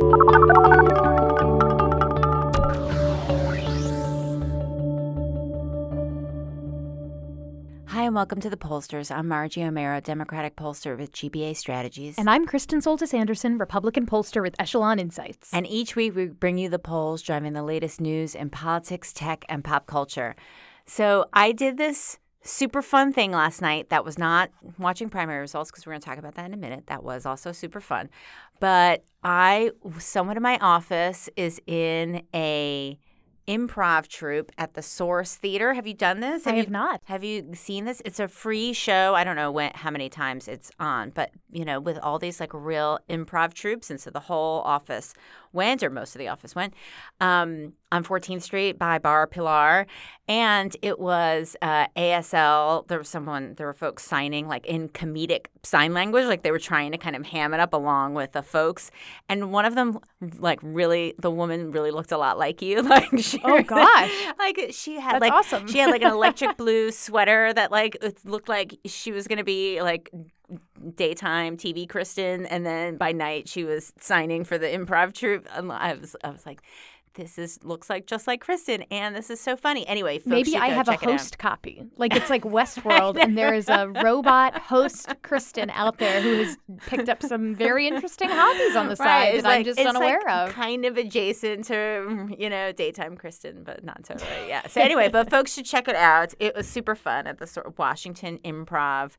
Hi, and welcome to the Pollsters. I'm Margie Omero, Democratic pollster with GBA Strategies. And I'm Kristen Soltis Anderson, Republican pollster with Echelon Insights. And each week we bring you the polls driving the latest news in politics, tech, and pop culture. So I did this super fun thing last night that was not watching primary results because we're going to talk about that in a minute. That was also super fun. But I, someone in my office is in a improv troupe at the Source Theater. Have you done this? I you, have not. Have you seen this? It's a free show. I don't know when, how many times it's on, but you know, with all these like real improv troops, and so the whole office went, or most of the office went, um, on 14th Street by Bar Pilar, and it was uh, ASL. There was someone, there were folks signing like in comedic sign language, like they were trying to kind of ham it up along with the folks, and one of them, like really, the woman really looked a lot like you, like she, Oh gosh. like she had That's like awesome. she had like an electric blue sweater that like it looked like she was gonna be like daytime TV Kristen, and then by night she was signing for the improv troupe. And I was I was like. This is looks like just like Kristen, and this is so funny. Anyway, folks Maybe I have a host copy. Like it's like Westworld, and there is a robot host Kristen out there who has picked up some very interesting hobbies on the side Right, that it's I'm just unaware like of. Kind of adjacent to you know daytime Kristen, but not totally. Yeah. So anyway, but folks should check it out. It was super fun at the sort of Washington Improv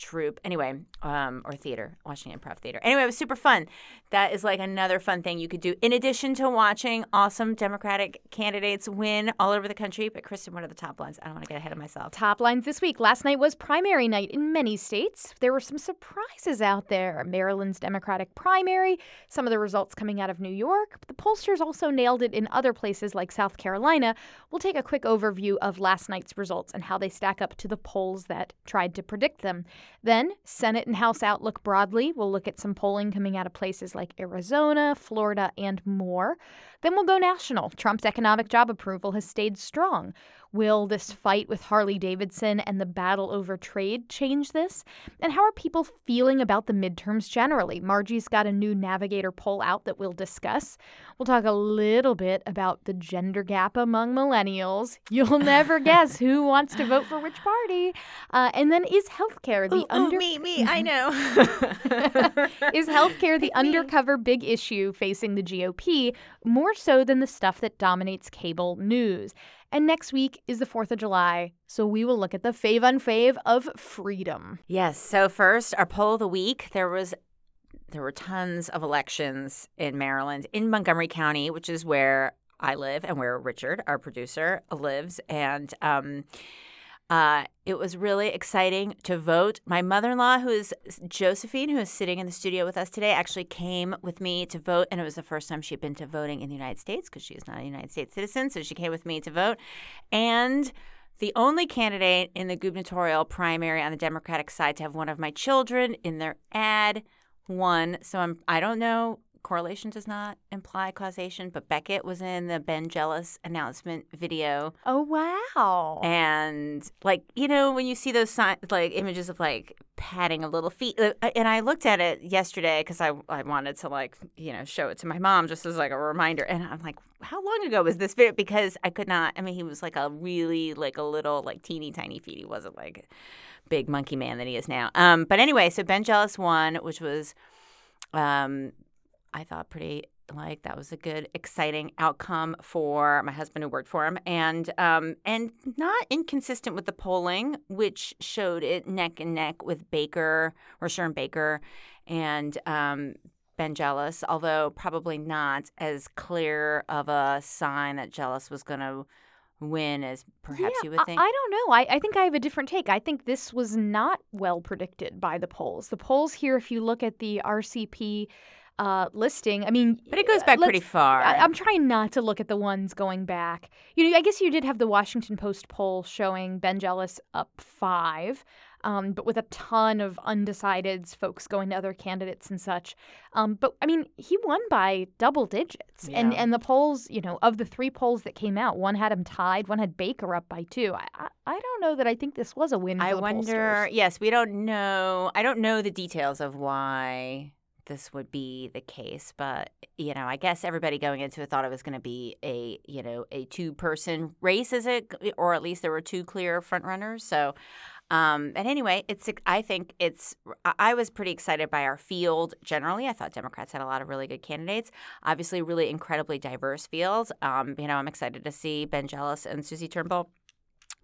troupe anyway um or theater washington improv theater anyway it was super fun that is like another fun thing you could do in addition to watching awesome democratic candidates win all over the country but kristen what are the top lines i don't want to get ahead of myself Top lines this week. Last night was primary night in many states. There were some surprises out there. Maryland's Democratic primary, some of the results coming out of New York. The pollsters also nailed it in other places like South Carolina. We'll take a quick overview of last night's results and how they stack up to the polls that tried to predict them. Then, Senate and House outlook broadly. We'll look at some polling coming out of places like Arizona, Florida, and more. Then we'll go national. Trump's economic job approval has stayed strong. Will this fight with Harley Davidson and the battle over trade change this? And how are people feeling about the midterms generally? Margie's got a new Navigator poll out that we'll discuss. We'll talk a little bit about the gender gap among millennials. You'll never guess who wants to vote for which party. Uh, and then is healthcare the Ooh, ooh, under me me i know is healthcare the undercover big issue facing the GOP more so than the stuff that dominates cable news? And next week is the 4th of July, so we will look at the fave unfave of freedom. Yes. So first, our poll of the week. There was there were tons of elections in Maryland, in Montgomery County, which is where I live and where Richard, our producer, lives. And um, uh, it was really exciting to vote. My mother-in-law, who is Josephine, who is sitting in the studio with us today, actually came with me to vote, and it was the first time she'd been to voting in the United States because she is not a United States citizen. So she came with me to vote, and the only candidate in the gubernatorial primary on the Democratic side to have one of my children in their ad won. So I'm I don't know. Correlation does not imply causation, but Beckett was in the Ben Jealous announcement video. Oh, wow. And like, you know, when you see those sign, like images of like patting of little feet, uh, and I looked at it yesterday because I, I wanted to like, you know, show it to my mom just as like a reminder. And I'm like, how long ago was this video? Because I could not, I mean, he was like a really, like a little, like teeny tiny feet. He wasn't like big monkey man that he is now. Um, but anyway, so Ben Jealous won, which was, um, I thought pretty like that was a good, exciting outcome for my husband who worked for him, and um, and not inconsistent with the polling, which showed it neck and neck with Baker, Rushern Baker, and um, Ben Jealous, although probably not as clear of a sign that Jealous was going to win as perhaps yeah, you would I- think. I, don't know. I, I think I have a different take. I think this was not well predicted by the polls. The polls here, if you look at the RCP uh, listing. I mean, But it goes back pretty far. I, I'm trying not to look at the ones going back. You know, I guess you did have the Washington Post poll showing Ben Jealous up five, um, but with a ton of undecideds, folks going to other candidates and such. Um, but I mean, he won by double digits, and Yeah. and the polls, you know, of the three polls that came out, one had him tied, one had Baker up by two. I I, I don't know that I think this was a win. For I wonder. pollsters. Yes, we don't know. I don't know the details of why this would be the case, but you know, I guess everybody going into it thought it was going to be a you know a two person race, is it, or at least there were two clear front runners. So. Um, and anyway, it's. I think it's. I- was pretty excited by our field generally. I thought Democrats had a lot of really good candidates. Obviously, really incredibly diverse fields. Um, you know, I'm excited to see Ben Jealous and Susie Turnbull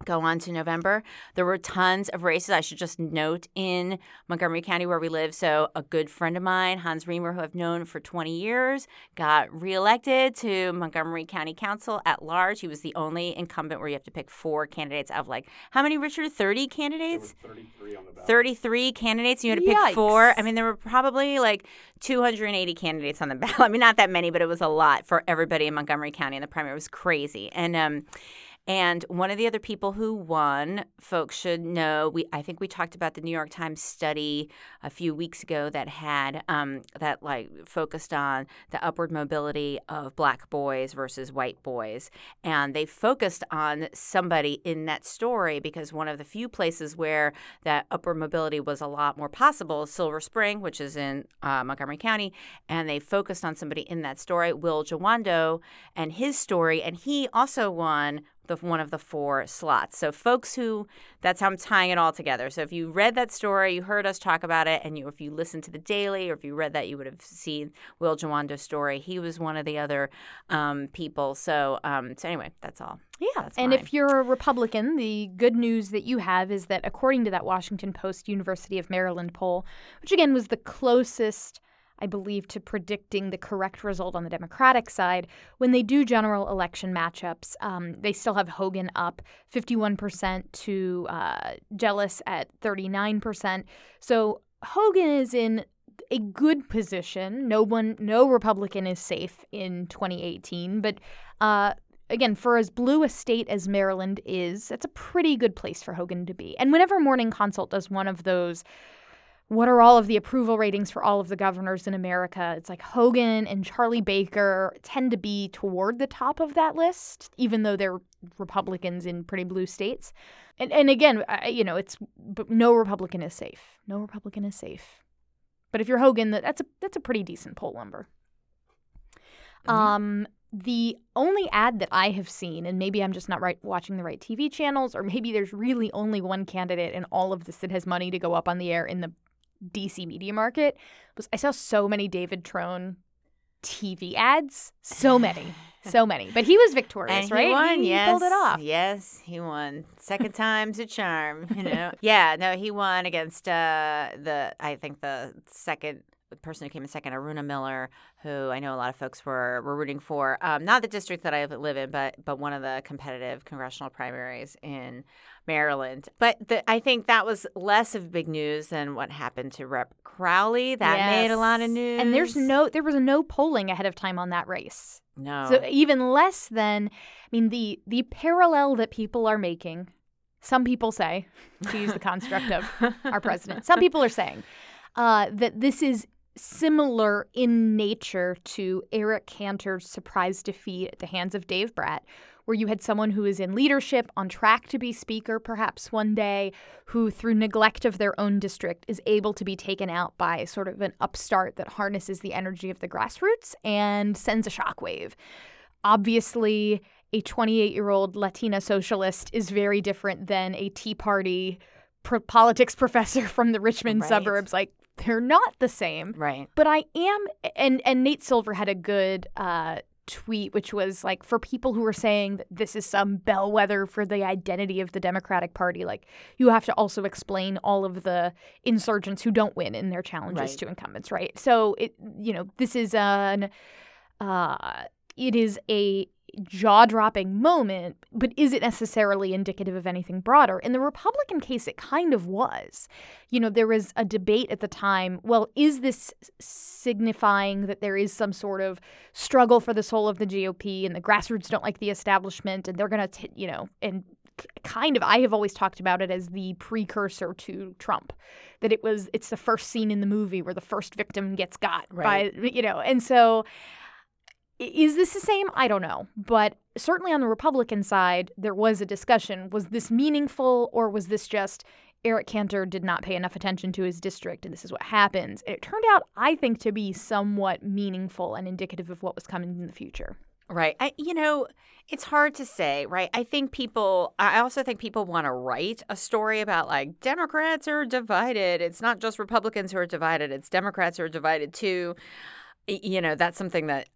go on to November. There were tons of races. I should just note in Montgomery County where we live. So a good friend of mine, Hans Riemer, who I've known for 20 years, got reelected to Montgomery County Council at large. He was the only incumbent where you have to pick four candidates of like how many, Richard? 30 candidates? 33 on the ballot. 33 candidates. You had to pick four. I mean, there were probably like 280 candidates on the ballot. I mean, not that many, but it was a lot for everybody in Montgomery County in the primary. It was crazy. And um, and one of the other people who won, folks should know. We I think we talked about the New York Times study a few weeks ago that had um, that like focused on the upward mobility of black boys versus white boys, and they focused on somebody in that story because one of the few places where that upward mobility was a lot more possible is Silver Spring, which is in uh, Montgomery County, and they focused on somebody in that story, Will Jawando, and his story, and he also won the one of the four slots. So folks who that's how I'm tying it all together. So if you read that story, you heard us talk about it, and you if you listened to the daily or if you read that, you would have seen Will Jawando's story. He was one of the other um, people. So um, so anyway, that's all. Yeah. That's and mine. if you're a Republican, the good news that you have is that according to that Washington Post University of Maryland poll, which again was the closest, I believe, to predicting the correct result on the Democratic side, when they do general election matchups, um, they still have Hogan up 51% to uh, Jealous at 39%. So Hogan is in a good position. No one, no Republican is safe in 2018, but uh, again, for as blue a state as Maryland is, that's a pretty good place for Hogan to be. And whenever Morning Consult does one of those, what are all of the approval ratings for all of the governors in America? It's like Hogan and Charlie Baker tend to be toward the top of that list, even though they're Republicans in pretty blue states. And and again, I, you know, it's no Republican is safe. No Republican is safe. But if you're Hogan, that's a that's a pretty decent poll number. Um, the only ad that I have seen, and maybe I'm just not right watching the right TV channels, or maybe there's really only one candidate in all of this that has money to go up on the air in the DC media market, was I saw so many David Trone TV ads, so many, so many. But he was victorious, and right? he won. He yes, pulled it off. Yes, he won. Second time's a charm. You know. yeah. No, he won against uh, the. I think the second person who came in second, Aruna Miller, who I know a lot of folks were were rooting for. Um, not the district that I live in, but but one of the competitive congressional primaries in Maryland. But the, I think that was less of big news than what happened to Rep. Crowley. That made a lot of news. And there's no, there was no polling ahead of time on that race. no. So even less than, I mean, the the parallel that people are making. Some people say, to use the construct of our president, some people are saying uh, that this is similar in nature to Eric Cantor's surprise defeat at the hands of Dave Brat, where you had someone who is in leadership, on track to be speaker perhaps one day, who through neglect of their own district is able to be taken out by sort of an upstart that harnesses the energy of the grassroots and sends a shockwave. Obviously, a 28 year old Latina socialist is very different than a Tea Party pro- politics professor from the Richmond Right. suburbs. Like, they're not the same. right. But I am, and and Nate Silver had a good uh, tweet, which was like for people who are saying that this is some bellwether for the identity of the Democratic Party, like you have to also explain all of the insurgents who don't win in their challenges Right. to incumbents, right? So it, you know, this is an, uh, it is a jaw dropping moment, but is it necessarily indicative of anything broader? In the Republican case, it kind of was. You know, there was a debate at the time well, is this signifying that there is some sort of struggle for the soul of the GOP and the grassroots don't like the establishment and they're going to, you know, and kind of I have always talked about it as the precursor to Trump that it was it's the first scene in the movie where the first victim gets got right. by you know and so is this the same? I don't know. But certainly on the Republican side, there was a discussion. Was this meaningful or was this just Eric Cantor did not pay enough attention to his district and this is what happens? And it turned out, I think, to be somewhat meaningful and indicative of what was coming in the future. Right. I, you know, it's hard to say, right? I think people, I also think people want to write a story about like Democrats are divided. It's not just Republicans who are divided, it's Democrats who are divided too you know that's something that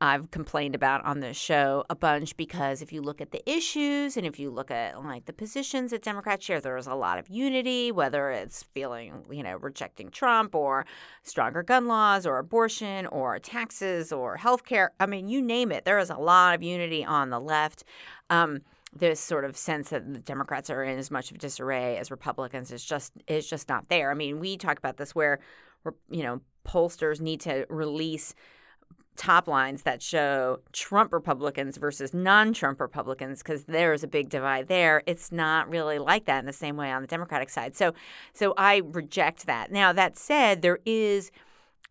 I've complained about on this show a bunch because if you look at the issues and if you look at like the positions that Democrats share, there's a lot of unity, whether it's feeling, you know, rejecting Trump or stronger gun laws or abortion or taxes or healthcare. I mean, you name it. There is a lot of unity on the left. Um, this sort of sense that the Democrats are in as much of disarray as Republicans is just is just not there. I mean, we talk about this where you know, pollsters need to release top lines that show Trump Republicans versus non Trump Republicans because there's a big divide there. It's not really like that in the same way on the Democratic side. So so I reject that. Now that said, there is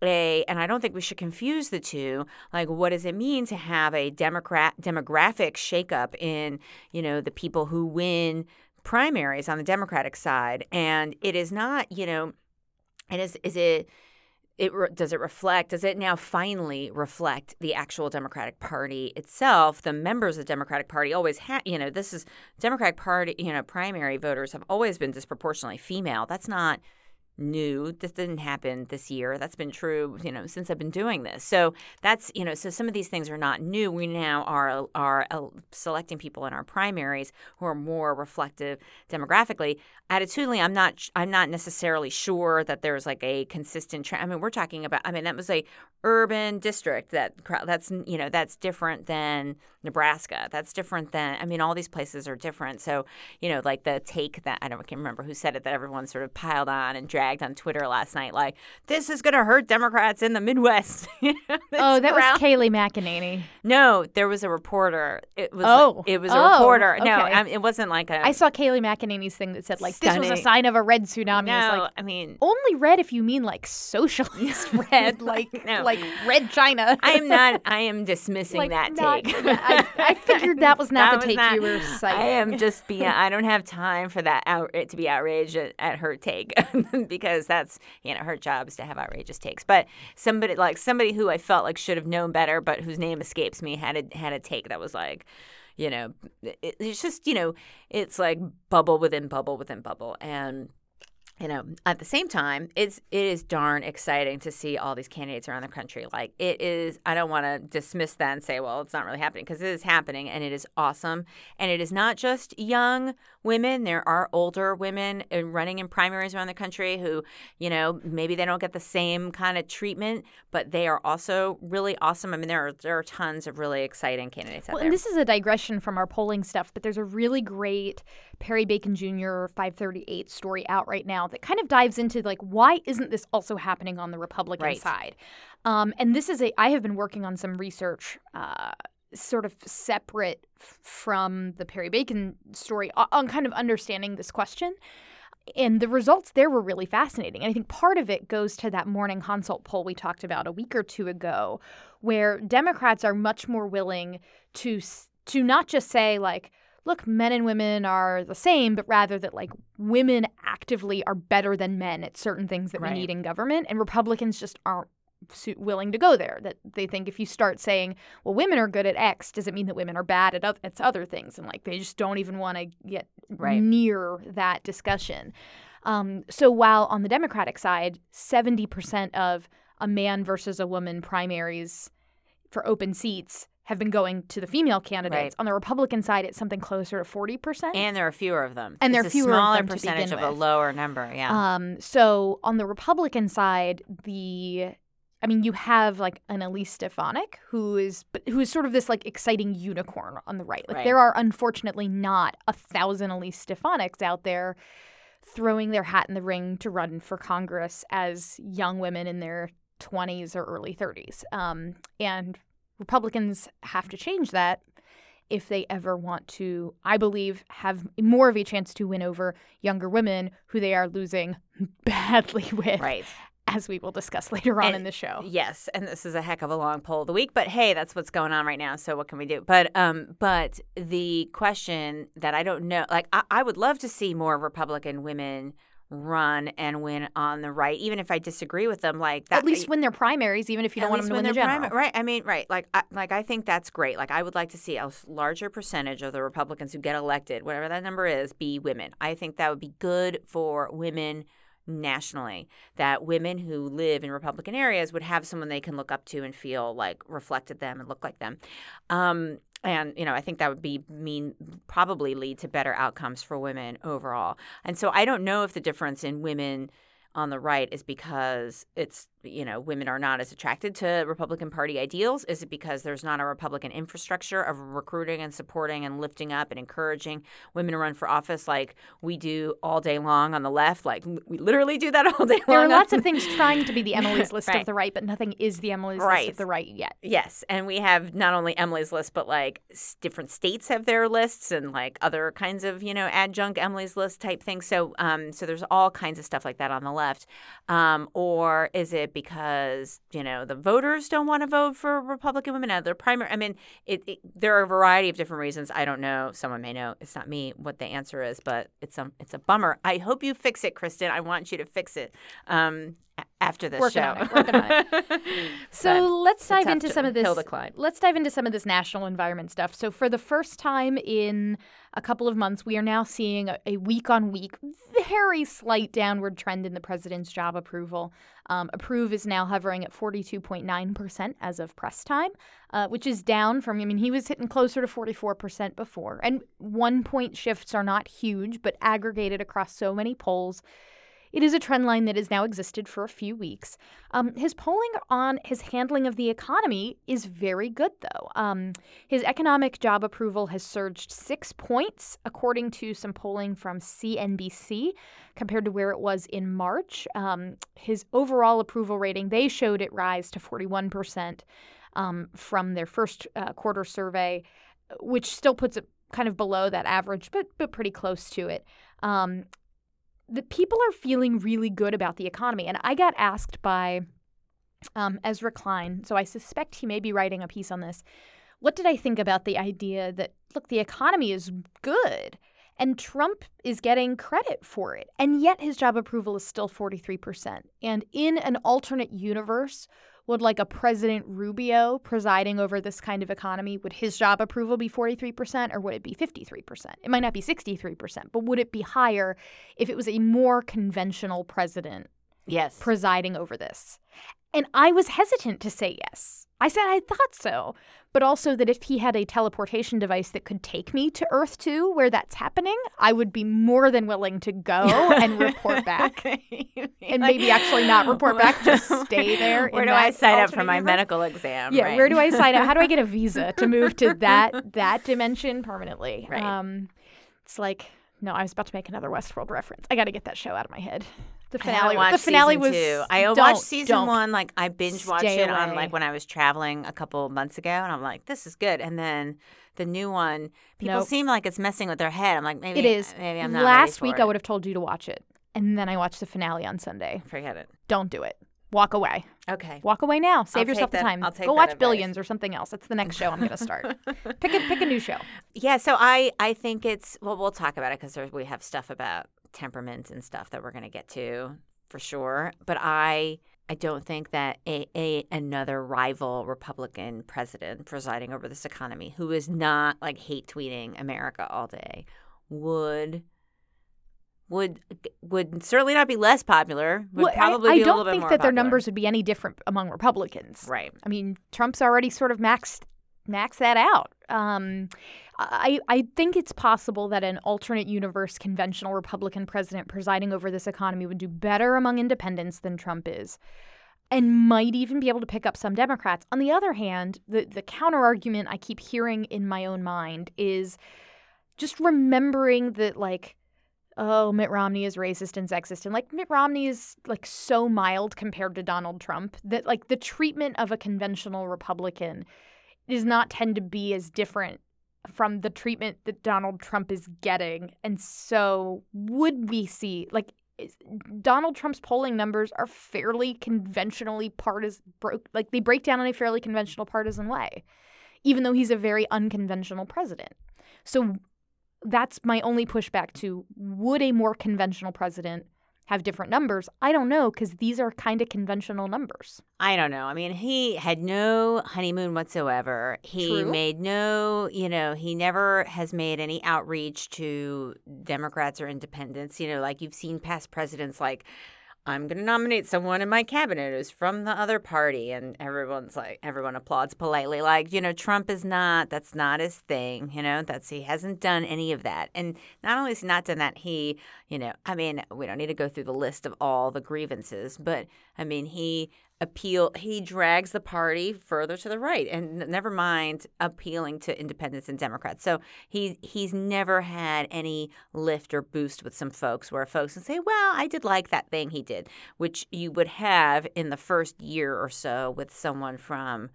a and I don't think we should confuse the two. Like what does it mean to have a Democrat demographic shakeup in, you know, the people who win primaries on the Democratic side? And it is not, you know, and is is it it does it reflect does it now finally reflect the actual democratic party itself? The members of the democratic party always had you know this is democratic party you know primary voters have always been disproportionately female. That's not new. This didn't happen this year. That's been true, you know, since I've been doing this. So that's, you know, so some of these things are not new. We now are are uh, selecting people in our primaries who are more reflective demographically. Attitudinally, I'm not I'm not necessarily sure that there's like a consistent trend. I mean, we're talking about I mean, that was a urban district that that's you know, that's different than Nebraska. That's different than I mean, all these places are different. So, you know, like the take that I don't I can't remember who said it that everyone sort of piled on and dragged dragged on Twitter last night, like, this is going to hurt Democrats in the Midwest. oh, that was Kayleigh McEnany. No, there was a reporter. It was oh. it was a oh, reporter. Okay. No, I mean, it wasn't like a. I saw Kayleigh McEnany's thing that said, like, Stunning. this was a sign of a red tsunami. No, like, I mean. Only red if you mean, like, socialist red, like, no. like red China. I am not, I am dismissing like, that not, take. I, I, figured that was not That the was take not- you were citing. I am just being. I don't have time for that out to be outraged at, at her take because that's you know her job is to have outrageous takes. But somebody like somebody who I felt like should have known better, but whose name escapes me, had a had a take that was like, you know, it, it's just you know, it's like bubble within bubble within bubble, and you know, at the same time, it's it is darn exciting to see all these candidates around the country. Like it is, I don't want to dismiss that and say, well, it's not really happening because it is happening and it is awesome. And it is not just young women. There are older women running in primaries around the country who, you know, maybe they don't get the same kind of treatment, but they are also really awesome. I mean, there are there are tons of really exciting candidates out Well, there. and this is a digression from our polling stuff, but there's a really great Perry Bacon Jr. 538 story out right now that kind of dives into like why isn't this also happening on the Republican Right. side? Um, and this is a I have been working on some research. Uh, sort of separate from the Perry Bacon story on kind of understanding this question. And the results there were really fascinating. And I think part of it goes to that morning consult poll we talked about a week or two ago, where Democrats are much more willing to to not just say like, look, men and women are the same, but rather that like women actively are better than men at certain things that Right. we need in government, and Republicans just aren't willing to go there. That they think if you start saying, well, women are good at X, does it mean that women are bad at, at other things? And like they just don't even want to get Right. near that discussion. Um, so while on the Democratic side, 70% of a man versus a woman primaries for open seats have been going to the female candidates. Right. On the Republican side, it's something closer to 40%. and there are fewer of them. And there It's are a fewer of smaller to percentage of a lower number. Yeah. Um, so on the Republican side, the I mean, you have like an Elise Stefanik who is who is sort of this like exciting unicorn on the right. Like Right. there are unfortunately not a thousand Elise Stefaniks out there throwing their hat in the ring to run for Congress as young women in their 20s or early 30s. Um, and Republicans have to change that if they ever want to, I believe, have more of a chance to win over younger women who they are losing badly with, Right. as we will discuss later on And- in the show. Yes, and this is a heck of a long poll of the week, but hey, that's what's going on right now. So what can we do? But um, but the question that I don't know, like I, I would love to see more Republican women run and win on the right, even if I disagree with them. Like that, At least win their primaries, even if you don't want them to win when the they're general. right? I mean, right? Like, I, like I think that's great. Like, I would like to see a larger percentage of the Republicans who get elected, whatever that number is, be women. I think that would be good for women nationally. That women who live in Republican areas would have someone they can look up to and feel like reflected them and look like them. Um, and you know, I think that would be mean probably lead to better outcomes for women overall. And so I don't know if the difference in women on the right is because it's you know women are not as attracted to Republican Party ideals? Is it because there's not a Republican infrastructure of recruiting and supporting and lifting up and encouraging women to run for office like we do all day long on the left? Like we literally do that all day long. There are lots of things trying to be the Emily's list Right. of the right, but nothing is the Emily's list of the right yet. Yes, and we have not only Emily's list, but like different states have their lists and like other kinds of you know adjunct Emily's list type things. So, um, so there's all kinds of stuff like that on the left. Um, or is it because you know the voters don't want to vote for Republican women at their primary? I mean, it, it there are a variety of different reasons. I don't know. Someone may know. It's not me what the answer is, but it's a it's a bummer. I hope you fix it, Kristen. I want you to fix it. Um, after this Working show. on it, working on it. So let's dive into some of this. hill to climb. Let's dive into some of this national environment stuff. So for the first time in a couple of months, we are now seeing a, a week-on-week, very slight downward trend in the president's job approval. Um, approve is now hovering at 42.9% as of press time, uh, which is down from, I mean, he was hitting closer to 44% before. And one point shifts are not huge, but aggregated across so many polls, it is a trend line that has now existed for a few weeks. Um, his polling on his handling of the economy is very good, though. Um, his economic job approval has surged six points, according to some polling from CNBC, compared to where it was in March. Um, his overall approval rating, they showed it rise to 41% um, from their first uh, quarter survey, which still puts it kind of below that average, but but pretty close to it. Um, the people are feeling really good about the economy. And I got asked by um, Ezra Klein, so I suspect he may be writing a piece on this. What did I think about the idea that, look, the economy is good and Trump is getting credit for it, and yet his job approval is still 43%. And in an alternate universe, would like a President Rubio presiding over this kind of economy, would his job approval be 43% or would it be 53%? It might not be 63%, but would it be higher if it was a more conventional president Yes. presiding over this? And I was hesitant to say yes. I said I thought so, but also that if he had a teleportation device that could take me to Earth 2 where that's happening, I would be more than willing to go and report back. And maybe actually not report back, just stay there Where do I sign up for my universe? medical exam? Yeah, right? where do I sign up? How do I get a visa to move to that that dimension permanently? Right. Um, it's like no, I was about to make another Westworld reference. I got to get that show out of my head. The finale. The finale was. two. I watched season one. Like I binge watched it on like when I was traveling a couple months ago, and I'm like, this is good. And then the new one, people Nope. seem like it's messing with their head. I'm like, maybe It is. Maybe I'm not. Last week, for I would have told you to watch it, and then I watched the finale on Sunday. Forget it. Don't do it. Walk away. Okay. Walk away now. Save I'll yourself the that- time. I'll take Go that watch advice. Billions or something else. That's the next show I'm going to start. pick a pick a new show. Yeah, so I I think it's well we'll talk about it because we have stuff about temperament and stuff that we're going to get to for sure. But I I don't think that a, a another rival Republican president presiding over this economy who is not like hate tweeting America all day would would would certainly not be less popular. Would Well, I- probably I, be don't little think more that their numbers would be any different among Republicans. right. I mean, Trump's already sort of maxed max that out. Um, I I think it's possible that an alternate universe conventional Republican president presiding over this economy would do better among independents than Trump is. and might even be able to pick up some Democrats. On the other hand, the, the counter argument I keep hearing in my own mind is just remembering that, like, oh, Mitt Romney is racist and sexist. And like Mitt Romney is like so mild compared to Donald Trump that like the treatment of a conventional Republican does not tend to be as different from the treatment that Donald Trump is getting. And so would we see like Donald Trump's polling numbers are fairly conventionally partisan broke like they break down in a fairly conventional partisan way even though he's a very unconventional president. So that's my only pushback to would a more conventional president have different numbers? I don't know because these are kind of conventional numbers. I don't know. I mean, he had no honeymoon whatsoever. He True. made no, you know, he never has made any outreach to Democrats or independents. You know, like you've seen past presidents like, I'm going to nominate someone in my cabinet who's from the other party. And everyone's like, everyone applauds politely. Like, you know, Trump is not, that's not his thing. You know, that's, he hasn't done any of that. And not only has he not done that, he, you know, I mean, we don't need to go through the list of all the grievances, but I mean, he appeal he drags the party further to the right and never mind appealing to independents and democrats so he he's never had any lift or boost with some folks where folks can say well i did like that thing he did which you would have in the first year or so with someone from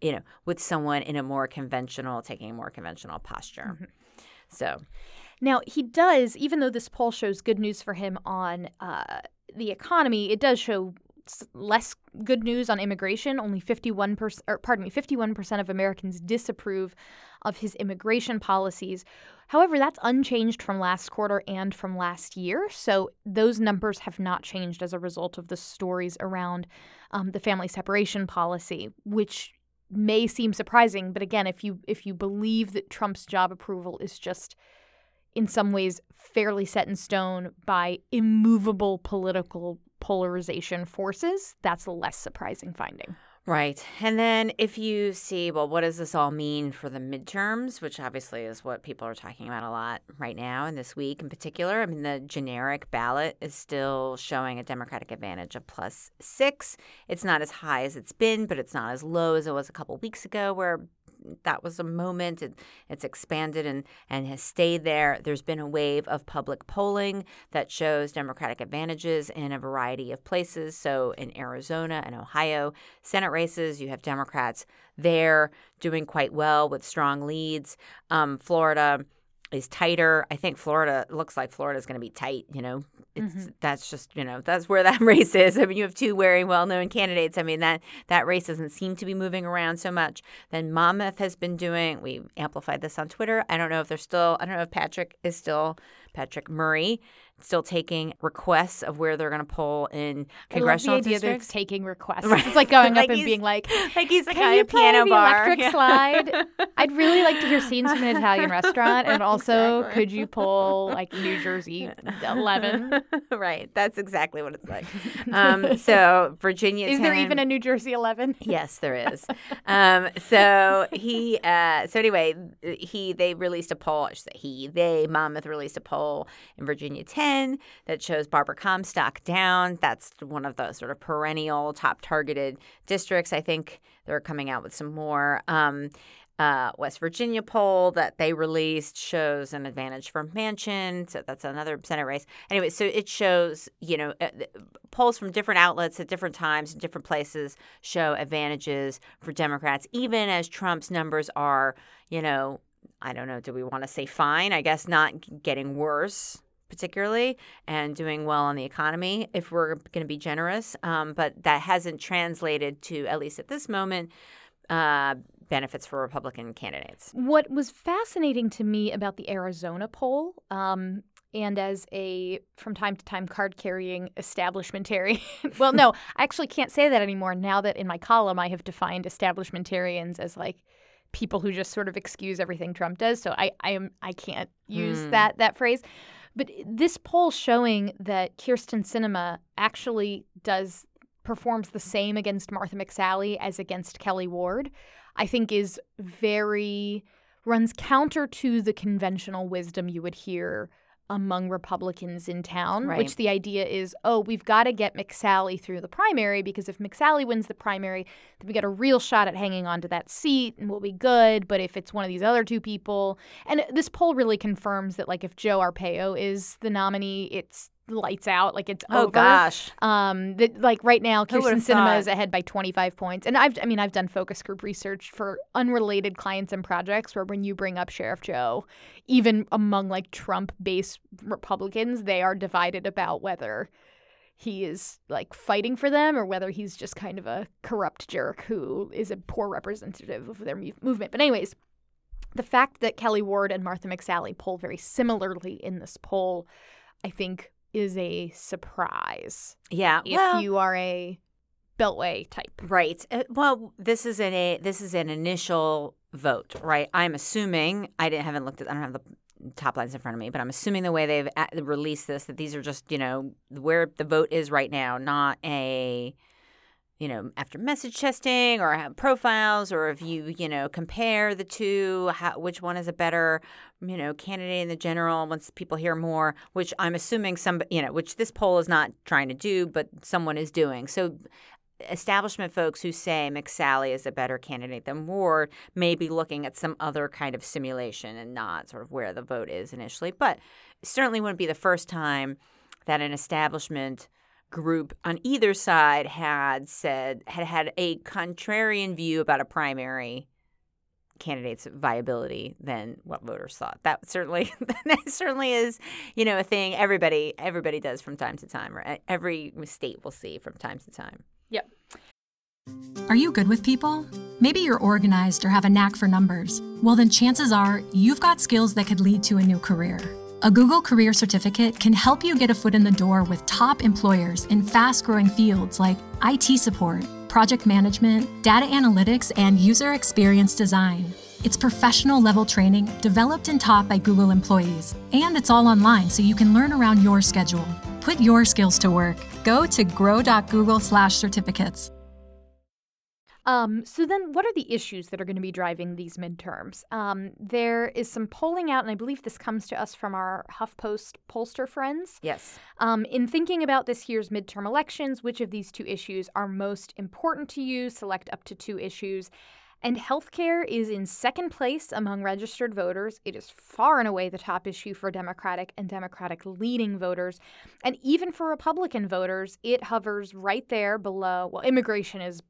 you know with someone in a more conventional taking a more conventional posture Mm-hmm. so Now, he does, even though this poll shows good news for him on uh, the economy, it does show less good news on immigration. Only 51%, or pardon me, 51% of Americans disapprove of his immigration policies. However, that's unchanged from last quarter and from last year. So those numbers have not changed as a result of the stories around um, the family separation policy, which may seem surprising. But again, if you if you believe that Trump's job approval is just in some ways fairly set in stone by immovable political polarization forces, that's a less surprising finding. Right. And then if you see, well, what does this all mean for the midterms, which obviously is what people are talking about a lot right now and this week in particular? I mean, the generic ballot is still showing a Democratic advantage of plus six. It's not as high as it's been, but it's not as low as it was a couple weeks ago, where that was a moment. It, it's expanded and, and has stayed there. There's been a wave of public polling that shows Democratic advantages in a variety of places. So in Arizona and Ohio, Senate races, you have Democrats there doing quite well with strong leads. Um, Florida is tighter. I think Florida looks like Florida is going to be tight. You know, it's mm-hmm. that's just you know that's where that race is. I mean, you have two very well-known candidates. I mean that that race doesn't seem to be moving around so much. Then Monmouth has been doing. We amplified this on Twitter. I don't know if they're still. I don't know if Patrick is still Patrick Murray still taking requests of where they're going to poll in congressional I love the idea districts. it's taking requests. It's like going Like up and being like, like he's like "Can you a play piano the bar. electric Yeah. slide?" I'd really like to hear scenes from an Italian restaurant, and also, Exactly. could you pull like New Jersey eleven? right. That's exactly what it's like. Um, so Virginia. Is there even a New Jersey eleven? Yes, there is. um, so he, uh, so anyway, he they released a poll. I should say he, they, Monmouth released a poll in Virginia 10 that shows Barbara Comstock down. That's one of the sort of perennial top targeted districts. I think they're coming out with some more. Um, uh, West Virginia poll that they released shows an advantage for Manchin, So that's another Senate race. Anyway, so it shows, you know, uh, polls from different outlets at different times in different places show advantages for Democrats, even as Trump's numbers are, you know, I don't know, do we want to say fine? I guess not getting worse. Particularly and doing well on the economy, if we're going to be generous, um, but that hasn't translated to, at least at this moment, uh, benefits for Republican candidates. What was fascinating to me about the Arizona poll, um, and as a from time to time card carrying establishmentarian, well, no, I actually can't say that anymore now that in my column I have defined establishmentarians as like people who just sort of excuse everything Trump does. So I I am I can't use Hmm. that that phrase. But this poll showing that Kyrsten Sinema actually does performs the same against Martha McSally as against Kelli Ward, I think is very runs counter to the conventional wisdom you would hear among Republicans in town, Right. which the idea is, oh, we've got to get McSally through the primary because if McSally wins the primary, then we got a real shot at hanging on to that seat and we'll be good. But if it's one of these other two people, and this poll really confirms that, like, if Joe Arpaio is the nominee, it's lights out, like it's Oh over. gosh. Um, that like right now, Kyrsten Sinema thought? is ahead by 25 points, and I've I mean I've done focus group research for unrelated clients and projects where when you bring up Sheriff Joe, even among like Trump-based Republicans, they are divided about whether he is like fighting for them or whether he's just kind of a corrupt jerk who is a poor representative of their mu- movement. But anyways. The fact that Kelli Ward and Martha McSally poll very similarly in this poll, I think, is a surprise Yeah. if well, you are a beltway type. Right. Uh, Well, this is an a this is an initial vote, right? I'm assuming I didn't haven't looked at I don't have the top lines in front of me, but I'm assuming the way they've released this that these are just you know where the vote is right now, not a you know after message testing or profiles or if you you know compare the two, how, which one is a better you know candidate in the general once people hear more, which I'm assuming some you know which this poll is not trying to do, but someone is doing so establishment folks who say McSally is a better candidate than Ward may be looking at some other kind of simulation and not sort of where the vote is initially. But certainly wouldn't be the first time that an establishment group on either side had said had had a contrarian view about a primary candidate's viability than what voters thought. That certainly that certainly is, you know, a thing everybody everybody does from time to time, right? Every state will see from time to time. Yep. Are you good with people? Maybe you're organized or have a knack for numbers. Well, then chances are you've got skills that could lead to a new career. A Google Career Certificate can help you get a foot in the door with top employers in fast growing fields like IT support, project management, data analytics, and user experience design. It's professional level training developed and taught by Google employees, and it's all online so you can learn around your schedule. Put your skills to work. Go to grow.google/certificates. Um, so then, what are the issues that are going to be driving these midterms? Um, there is some polling out, and I believe this comes to us from our HuffPost pollster friends. Yes. Um, in thinking about this year's midterm elections, which of these two issues are most important to you? Select up to two issues. And healthcare is in second place among registered voters. It is far and away the top issue for Democratic and Democratic leading voters. And even for Republican voters, it hovers right there below. Well, immigration is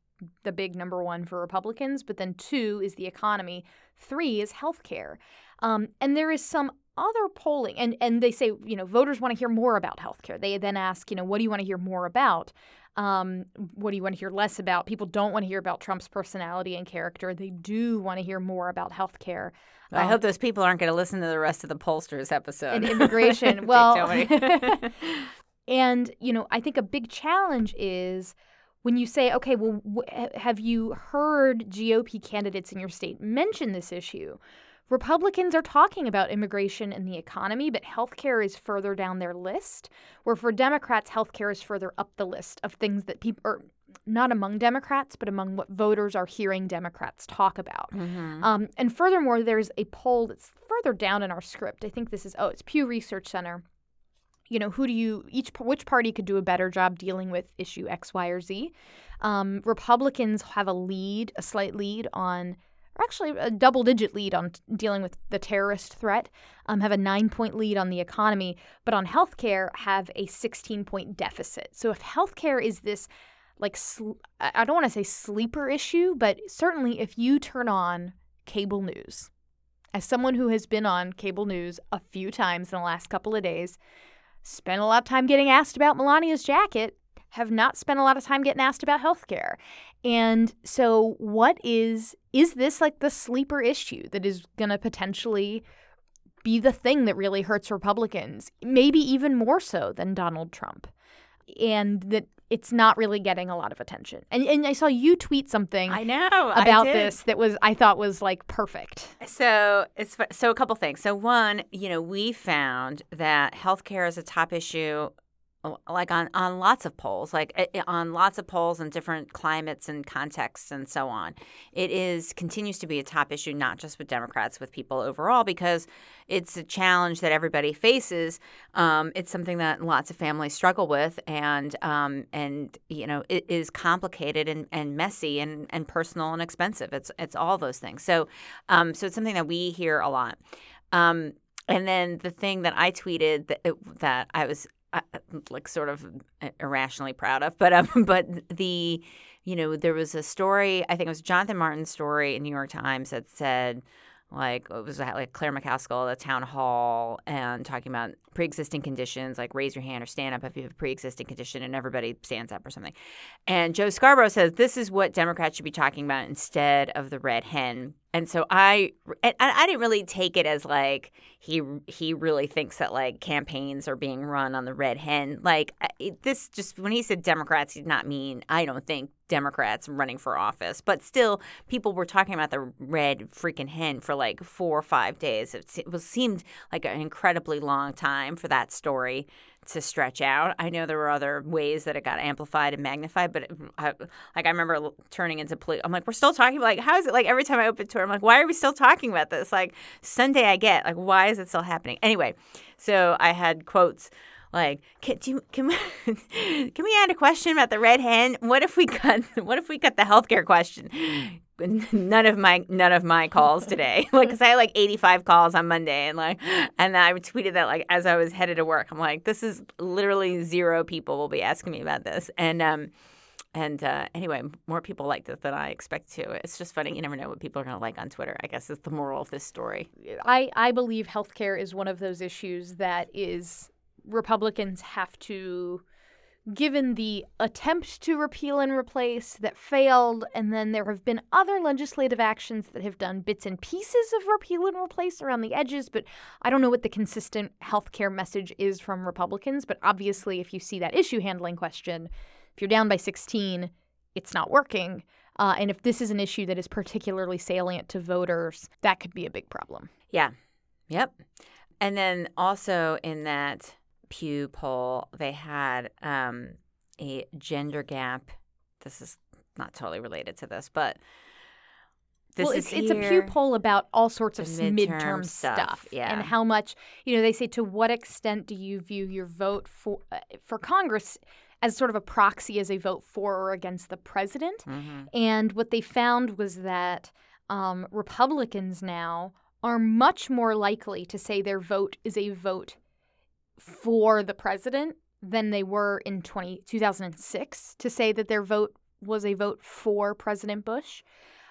the big number one for Republicans, but then two is the economy, three is healthcare. Um, and there is some other polling, and, and they say, you know, voters want to hear more about healthcare. They then ask, you know, what do you want to hear more about? Um, what do you want to hear less about? People don't want to hear about Trump's personality and character. They do want to hear more about healthcare. I Um, hope those people aren't going to listen to the rest of the pollsters episode. and immigration. Well, and you know, I think a big challenge is when you say, okay, well, w- have you heard GOP candidates in your state mention this issue? Republicans are talking about immigration and the economy, but healthcare is further down their list. Where for Democrats, healthcare is further up the list of things that people, are not among Democrats, but among what voters are hearing Democrats talk about. Um, and furthermore, there's a poll that's further down in our script. I think this is, oh, it's Pew Research Center. You know, who do you, each, which party could do a better job dealing with issue X, Y, or Z? Um, Republicans have a lead, a slight lead on, or actually a double digit lead on t- dealing with the terrorist threat, um, have a nine point lead on the economy, but on healthcare have a 16 point deficit. So if healthcare is this like sl- I I don't want to say sleeper issue, but certainly if you turn on cable news, as someone who has been on cable news a few times in the last couple of days, spent a lot of time getting asked about Melania's jacket, have not spent a lot of time getting asked about healthcare. And so what is is this like the sleeper issue that is going to potentially be the thing that really hurts Republicans, maybe even more so than Donald Trump? And that it's not really getting a lot of attention. And and I saw you tweet something I know I about did. this that was I thought was like perfect. So it's so a couple things. So one, you know, we found that healthcare is a top issue like on, on lots of polls, like eh, eh, on lots of polls in different climates and contexts and so on. It is continues to be a top issue, not just with Democrats, with people overall, because it's a challenge that everybody faces. Um, it's something that lots of families struggle with, and um, and you know it is complicated and, and messy and, and personal and expensive. It's it's all those things. So um, so it's something that we hear a lot. Um, and then the thing that I tweeted that, that I was uh, like sort of irrationally proud of, but um, but the you know there was a story I think it was Jonathan Martin's story in New York Times that said like it was like Claire McCaskill at the town hall and talking about pre-existing conditions like raise your hand or stand up if you have a pre-existing condition and everybody stands up or something. And joe scarborough says this is what democrats should be talking about instead of the red hen and so I, I, I didn't really take it as like he he really thinks that like campaigns are being run on the red hen. Like this, just when he said Democrats, he did not mean I don't think Democrats running for office, but still, people were talking about the red freaking hen for like four or five days. It, it was seemed like an incredibly long time for that story to stretch out. I know there were other ways that it got amplified and magnified, but it, I, like I remember turning into police. I'm like, we're still talking. About like, how is it? Like every time I open Twitter, I'm like, why are we still talking about this? Like Sunday, I get like, why is it still happening? Anyway, so I had quotes like, can, you, can we can we add a question about the red hen? What if we cut what if we cut the healthcare question? none of my none of my calls today like because i had like 85 calls on monday and like and i tweeted that like as i was headed to work i'm like this is literally zero people will be asking me about this and um and uh, anyway, more people liked it than I expect to. It's just funny. You never know what people are going to like on Twitter. I guess is the moral of this story. I, I believe healthcare is one of those issues that is Republicans have to given the attempt to repeal and replace that failed, and then there have been other legislative actions that have done bits and pieces of repeal and replace around the edges, but I don't know what the consistent healthcare message is from Republicans. But obviously, if you see that issue handling question, if you're down by 16, it's not working. Uh, and if this is an issue that is particularly salient to voters, that could be a big problem. Yeah. Yep. And then also in that Pew poll, they had um, a gender gap. This is not totally related to this, but this well, it's, it's a Pew poll about all sorts of midterm, midterm stuff, stuff, yeah. and how much you know. They say to what extent do you view your vote for uh, for Congress as sort of a proxy as a vote for or against the president? Mm-hmm. And what they found was that um, Republicans now are much more likely to say their vote is a vote for the president than they were in 20, 2006 to say that their vote was a vote for President Bush.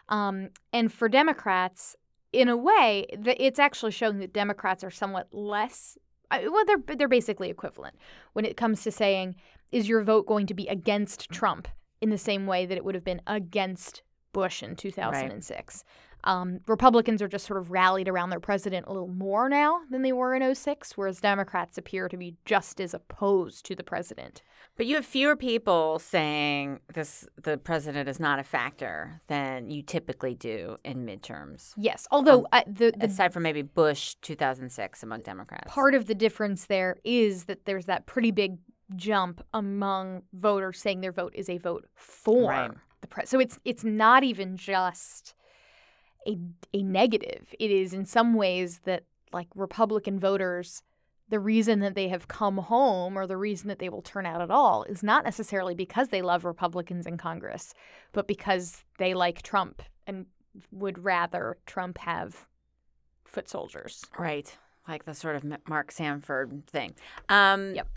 Um, and for Democrats, in a way, it's actually showing that Democrats are somewhat less. Well, they're they're basically equivalent when it comes to saying, is your vote going to be against Trump in the same way that it would have been against Bush in 2006? Um, Republicans are just sort of rallied around their president a little more now than they were in 06, whereas Democrats appear to be just as opposed to the president. But you have fewer people saying this the president is not a factor than you typically do in midterms. Yes, although um, uh, the, the, aside from maybe Bush 2006 among Democrats. Part of the difference there is that there's that pretty big jump among voters saying their vote is a vote for right. the president. So it's it's not even just a, a negative. It is in some ways that like Republican voters, the reason that they have come home or the reason that they will turn out at all is not necessarily because they love Republicans in Congress, but because they like Trump and would rather Trump have foot soldiers. Right. Like the sort of Mark Sanford thing. Um, yep.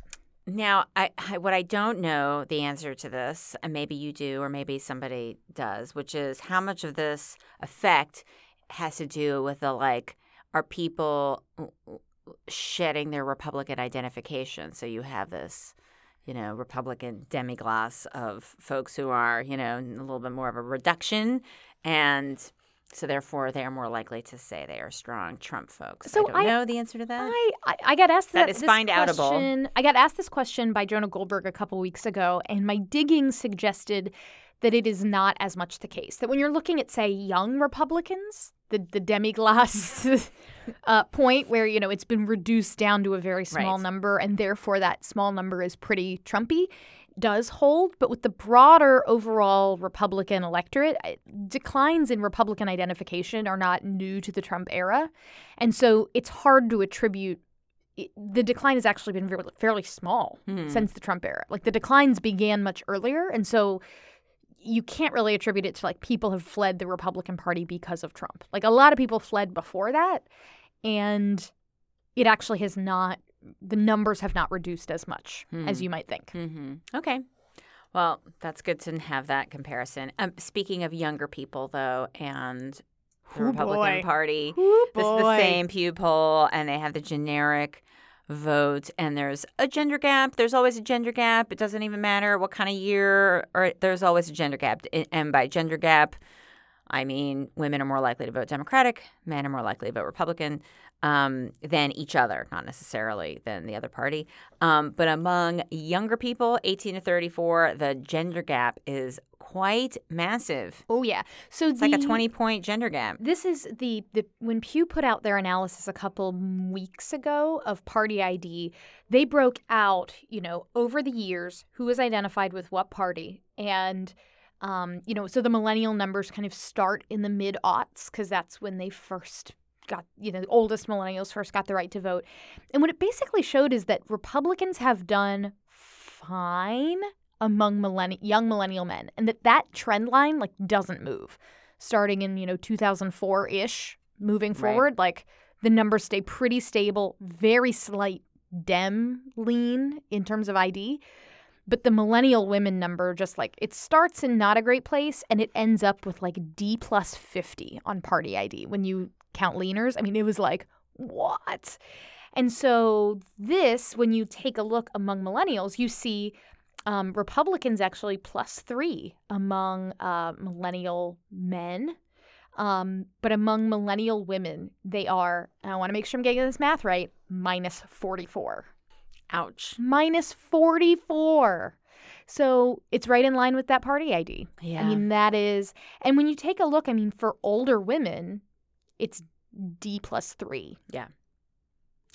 Now, I, I, what I don't know the answer to this, and maybe you do, or maybe somebody does, which is how much of this effect has to do with the like, are people shedding their Republican identification? So you have this, you know, Republican demiglace of folks who are, you know, a little bit more of a reduction and so therefore, they are more likely to say they are strong Trump folks. So I don't I, know the answer to that. I I, I got asked that, that is find outable. I got asked this question by Jonah Goldberg a couple weeks ago, and my digging suggested that it is not as much the case. That when you're looking at, say, young Republicans, the the demiglace uh, point where you know it's been reduced down to a very small Right. number, and therefore that small number is pretty Trumpy. Does hold, but with the broader overall Republican electorate, declines in Republican identification are not new to the Trump era, and so it's hard to attribute. The decline has actually been fairly- fairly small since the Trump era. Like the declines began much earlier, and so you can't really attribute it to like people have fled the Republican Party because of Trump. Like a lot of people fled before that, and it actually has not. The numbers have not reduced as much as you might think. Mm-hmm. Okay. Well, that's good to have that comparison. Um, speaking of younger people, though, and the Ooh, Republican boy. Party, Ooh, this is the same Pew poll, and they have the generic vote, and there's a gender gap. There's always a gender gap. It doesn't even matter what kind of year, or there's always a gender gap. And- by gender gap, I mean women are more likely to vote Democratic, men are more likely to vote Republican um, than each other, not necessarily than the other party. Um, but among younger people, 18 to 34, the gender gap is quite massive. Oh yeah. So It's like a 20 point gender gap. This is the, the when Pew put out their analysis a couple weeks ago of party ID, they broke out, you know, over the years who was identified with what party and um, you know, so the millennial numbers kind of start in the mid aughts because that's when they first got, you know, the oldest millennials first got the right to vote. And what it basically showed is that Republicans have done fine among millenni- young millennial men and that that trend line like doesn't move starting in you know 2004-ish moving Right. forward like the numbers stay pretty stable very slight dem lean in terms of id but the millennial women number just like it starts in not a great place and it ends up with like d plus 50 on party id when you count leaners i mean it was like what and so this when you take a look among millennials you see um, Republicans actually plus three among uh, millennial men. Um, but among millennial women, they are, and I want to make sure I'm getting this math right, minus 44. Ouch. Minus 44. So it's right in line with that party ID. Yeah. I mean, that is, and when you take a look, I mean, for older women, it's D plus three. Yeah.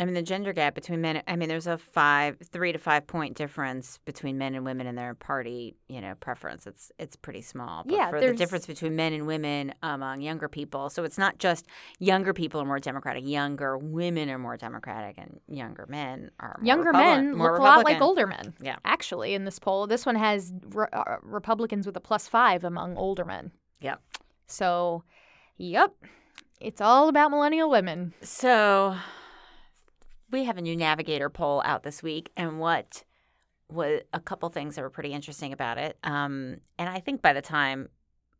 I mean, the gender gap between men, I mean, there's a five, three to five point difference between men and women in their party, you know, preference. It's it's pretty small. But Yeah, for the difference between men and women among younger people. So it's not just younger people are more Democratic, younger women are more Democratic, and younger men are more Younger Republican- men more look a lot like older men. Yeah. Actually, in this poll, this one has re- uh, Republicans with a plus five among older men. Yep. So, yep, it's all about millennial women. So we have a new navigator poll out this week, and what was a couple things that were pretty interesting about it. Um, and I think by the time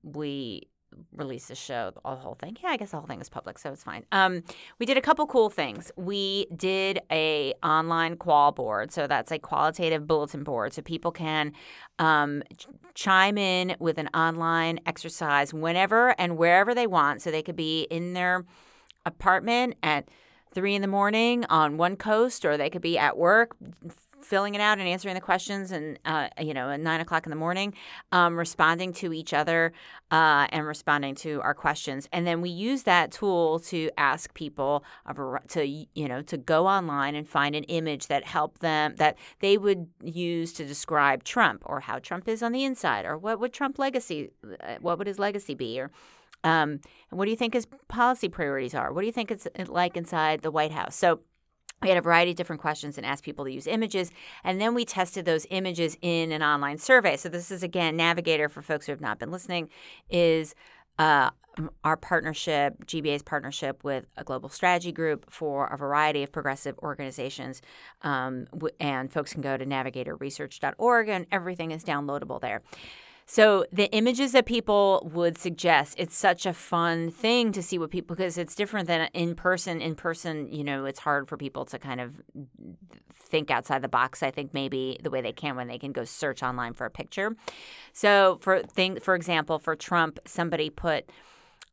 we release the show, the whole thing, yeah, I guess the whole thing is public, so it's fine. Um, we did a couple cool things. We did a online qual board, so that's a qualitative bulletin board, so people can um, ch- chime in with an online exercise whenever and wherever they want. So they could be in their apartment at three in the morning on one coast, or they could be at work filling it out and answering the questions, and uh, you know, at nine o'clock in the morning, um, responding to each other uh, and responding to our questions. And then we use that tool to ask people to you know to go online and find an image that help them that they would use to describe Trump or how Trump is on the inside, or what would Trump legacy, uh, what would his legacy be, or um, what do you think his policy priorities are? What do you think it's like inside the White House? So we had a variety of different questions and asked people to use images. And then we tested those images in an online survey. So this is, again, Navigator for folks who have not been listening, is uh, our partnership, GBA's partnership with a global strategy group for a variety of progressive organizations. Um, and folks can go to navigatorresearch.org and everything is downloadable there. So the images that people would suggest, it's such a fun thing to see what people because it's different than in person. In person, you know, it's hard for people to kind of think outside the box. I think maybe the way they can when they can go search online for a picture. So for thing, for example, for Trump, somebody put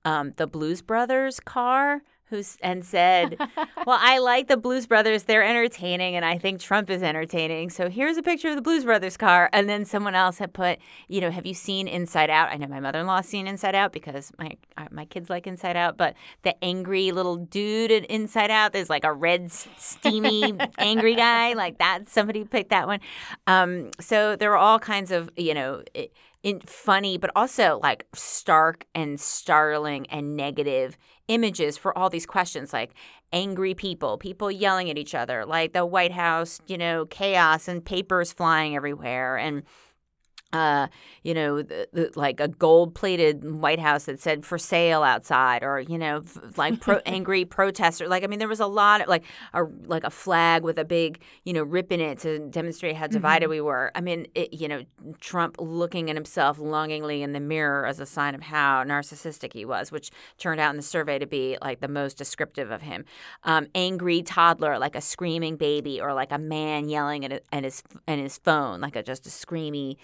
um, the Blues Brothers car who's and said, "Well, I like the Blues Brothers. They're entertaining, and I think Trump is entertaining. So here's a picture of the Blues Brothers car." And then someone else had put, "You know, have you seen Inside Out?" I know my mother-in-law's seen Inside Out because my uh, my kids like Inside Out, but the angry little dude in Inside Out, there's like a red, steamy, angry guy like that. Somebody picked that one. Um, so there were all kinds of, you know. It, in funny, but also like stark and startling and negative images for all these questions like angry people, people yelling at each other, like the White House, you know, chaos and papers flying everywhere and uh, you know, the, the, like a gold plated White House that said for sale outside, or you know, f- like pro- angry protester. Like I mean, there was a lot of like a like a flag with a big you know rip in it to demonstrate how divided mm-hmm. we were. I mean, it, you know, Trump looking at himself longingly in the mirror as a sign of how narcissistic he was, which turned out in the survey to be like the most descriptive of him. Um, angry toddler, like a screaming baby, or like a man yelling at, at his at his phone, like a just a screamy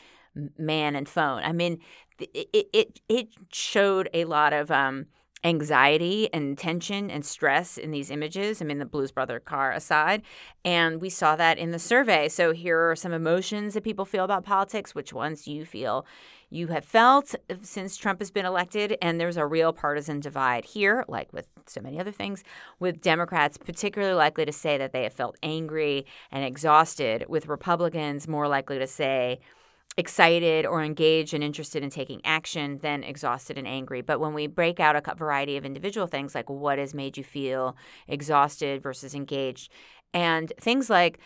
man and phone. I mean, it it it showed a lot of um, anxiety and tension and stress in these images. I mean, the Blues Brother car aside, and we saw that in the survey. So here are some emotions that people feel about politics. Which ones do you feel you have felt since Trump has been elected? And there's a real partisan divide here, like with so many other things, with Democrats particularly likely to say that they have felt angry and exhausted, with Republicans more likely to say excited or engaged and interested in taking action than exhausted and angry. But when we break out a variety of individual things, like what has made you feel exhausted versus engaged, and things like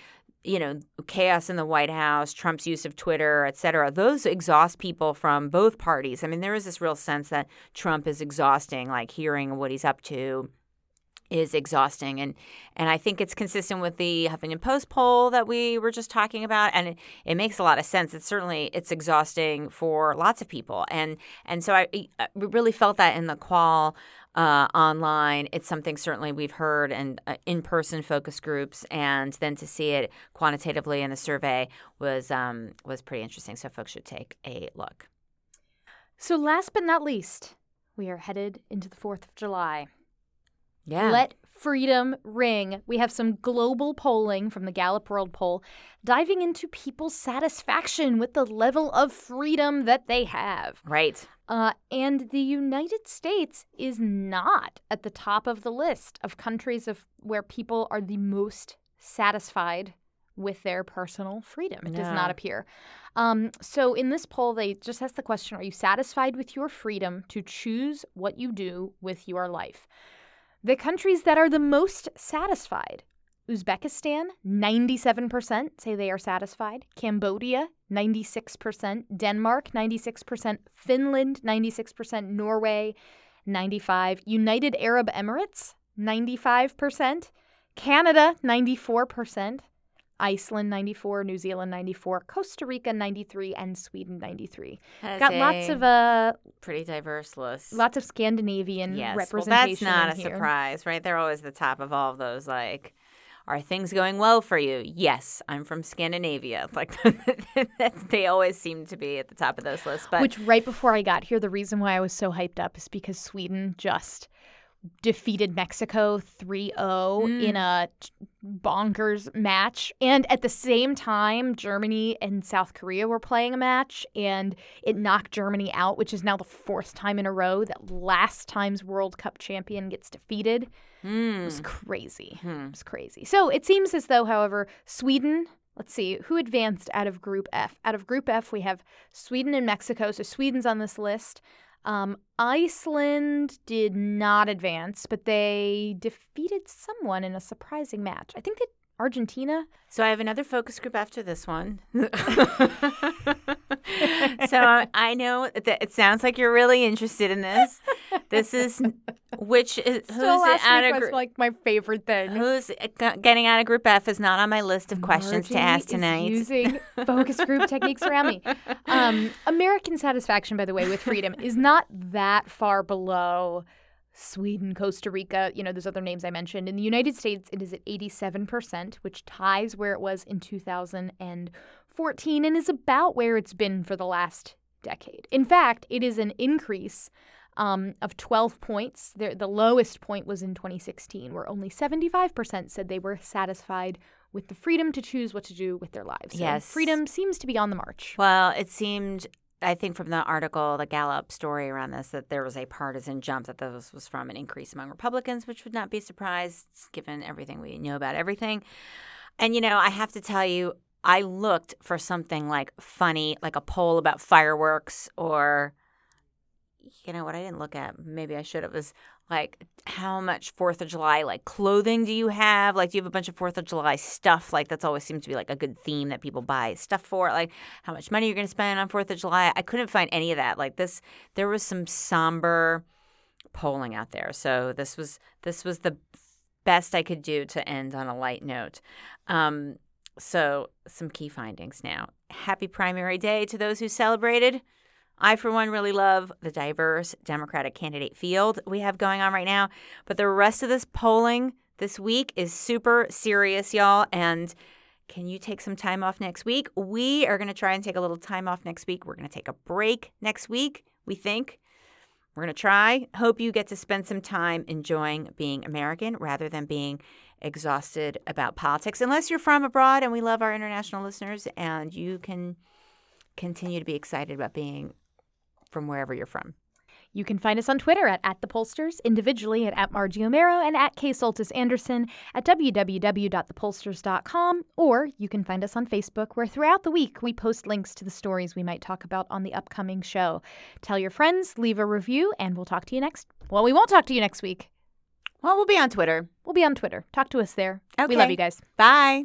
you know, chaos in the White House, Trump's use of Twitter, et cetera, those exhaust people from both parties. I mean, there is this real sense that Trump is exhausting, like hearing what he's up to, is exhausting. And and I think it's consistent with the Huffington Post poll that we were just talking about and it, it makes a lot of sense. It's certainly it's exhausting for lots of people. And and so I, I really felt that in the qual uh, online it's something certainly we've heard and uh, in-person focus groups and then to see it quantitatively in the survey was um, was pretty interesting. So folks should take a look. So last but not least we are headed into the 4th of July yeah. Let freedom ring. We have some global polling from the Gallup World Poll diving into people's satisfaction with the level of freedom that they have. Right. Uh, and the United States is not at the top of the list of countries of where people are the most satisfied with their personal freedom. It no. does not appear. Um, so in this poll, they just ask the question: Are you satisfied with your freedom to choose what you do with your life? The countries that are the most satisfied Uzbekistan, 97% say they are satisfied. Cambodia, 96%. Denmark, 96%. Finland, 96%. Norway, 95 United Arab Emirates, 95%. Canada, 94%. Iceland 94, New Zealand 94, Costa Rica 93, and Sweden 93. Got lots of uh pretty diverse list. Lots of Scandinavian yes. representation. Well, that's not a here. surprise, right? They're always the top of all of those. Like, are things going well for you? Yes, I'm from Scandinavia. Like, they always seem to be at the top of those lists. But which right before I got here, the reason why I was so hyped up is because Sweden just defeated Mexico 3 0 mm. in a bonkers match. And at the same time, Germany and South Korea were playing a match, and it knocked Germany out, which is now the fourth time in a row that last time's World Cup champion gets defeated. Mm. It was crazy. Mm. It was crazy. So it seems as though, however, Sweden. Let's see, who advanced out of Group F? Out of Group F, we have Sweden and Mexico. So Sweden's on this list. Um, Iceland did not advance, but they defeated someone in a surprising match. I think that Argentina. So I have another focus group after this one. so I know that it sounds like you're really interested in this. This is which is who's last out week of was like my favorite thing. Who's getting out of Group F is not on my list of questions to ask tonight. using focus group techniques around me. Um, American satisfaction, by the way, with freedom is not that far below Sweden, Costa Rica, you know, those other names I mentioned. In the United States, it is at 87%, which ties where it was in 2014 and is about where it's been for the last decade. In fact, it is an increase um, of 12 points. The, the lowest point was in 2016, where only 75% said they were satisfied with the freedom to choose what to do with their lives. And Yes. freedom seems to be on the march. Well, it seemed, I think, from the article, the Gallup story around this, that there was a partisan jump that this was from an increase among Republicans, which would not be surprised given everything we know about everything. And, you know, I have to tell you, I looked for something like funny, like a poll about fireworks or. You know what I didn't look at? Maybe I should have. Was like how much Fourth of July like clothing do you have? Like, do you have a bunch of Fourth of July stuff? Like, that's always seems to be like a good theme that people buy stuff for. Like, how much money you're going to spend on Fourth of July? I couldn't find any of that. Like this, there was some somber polling out there. So this was this was the best I could do to end on a light note. Um, so some key findings now. Happy primary day to those who celebrated. I, for one, really love the diverse Democratic candidate field we have going on right now. But the rest of this polling this week is super serious, y'all. And can you take some time off next week? We are going to try and take a little time off next week. We're going to take a break next week, we think. We're going to try. Hope you get to spend some time enjoying being American rather than being exhausted about politics. Unless you're from abroad, and we love our international listeners, and you can continue to be excited about being from wherever you're from. You can find us on Twitter at, at the pollsters, individually at, at Margie Omero and at Soltis Anderson at www.thepollsters.com, or you can find us on Facebook, where throughout the week we post links to the stories we might talk about on the upcoming show. Tell your friends, leave a review, and we'll talk to you next. Well, we won't talk to you next week. Well, we'll be on Twitter. We'll be on Twitter. Talk to us there. We love you guys. Bye.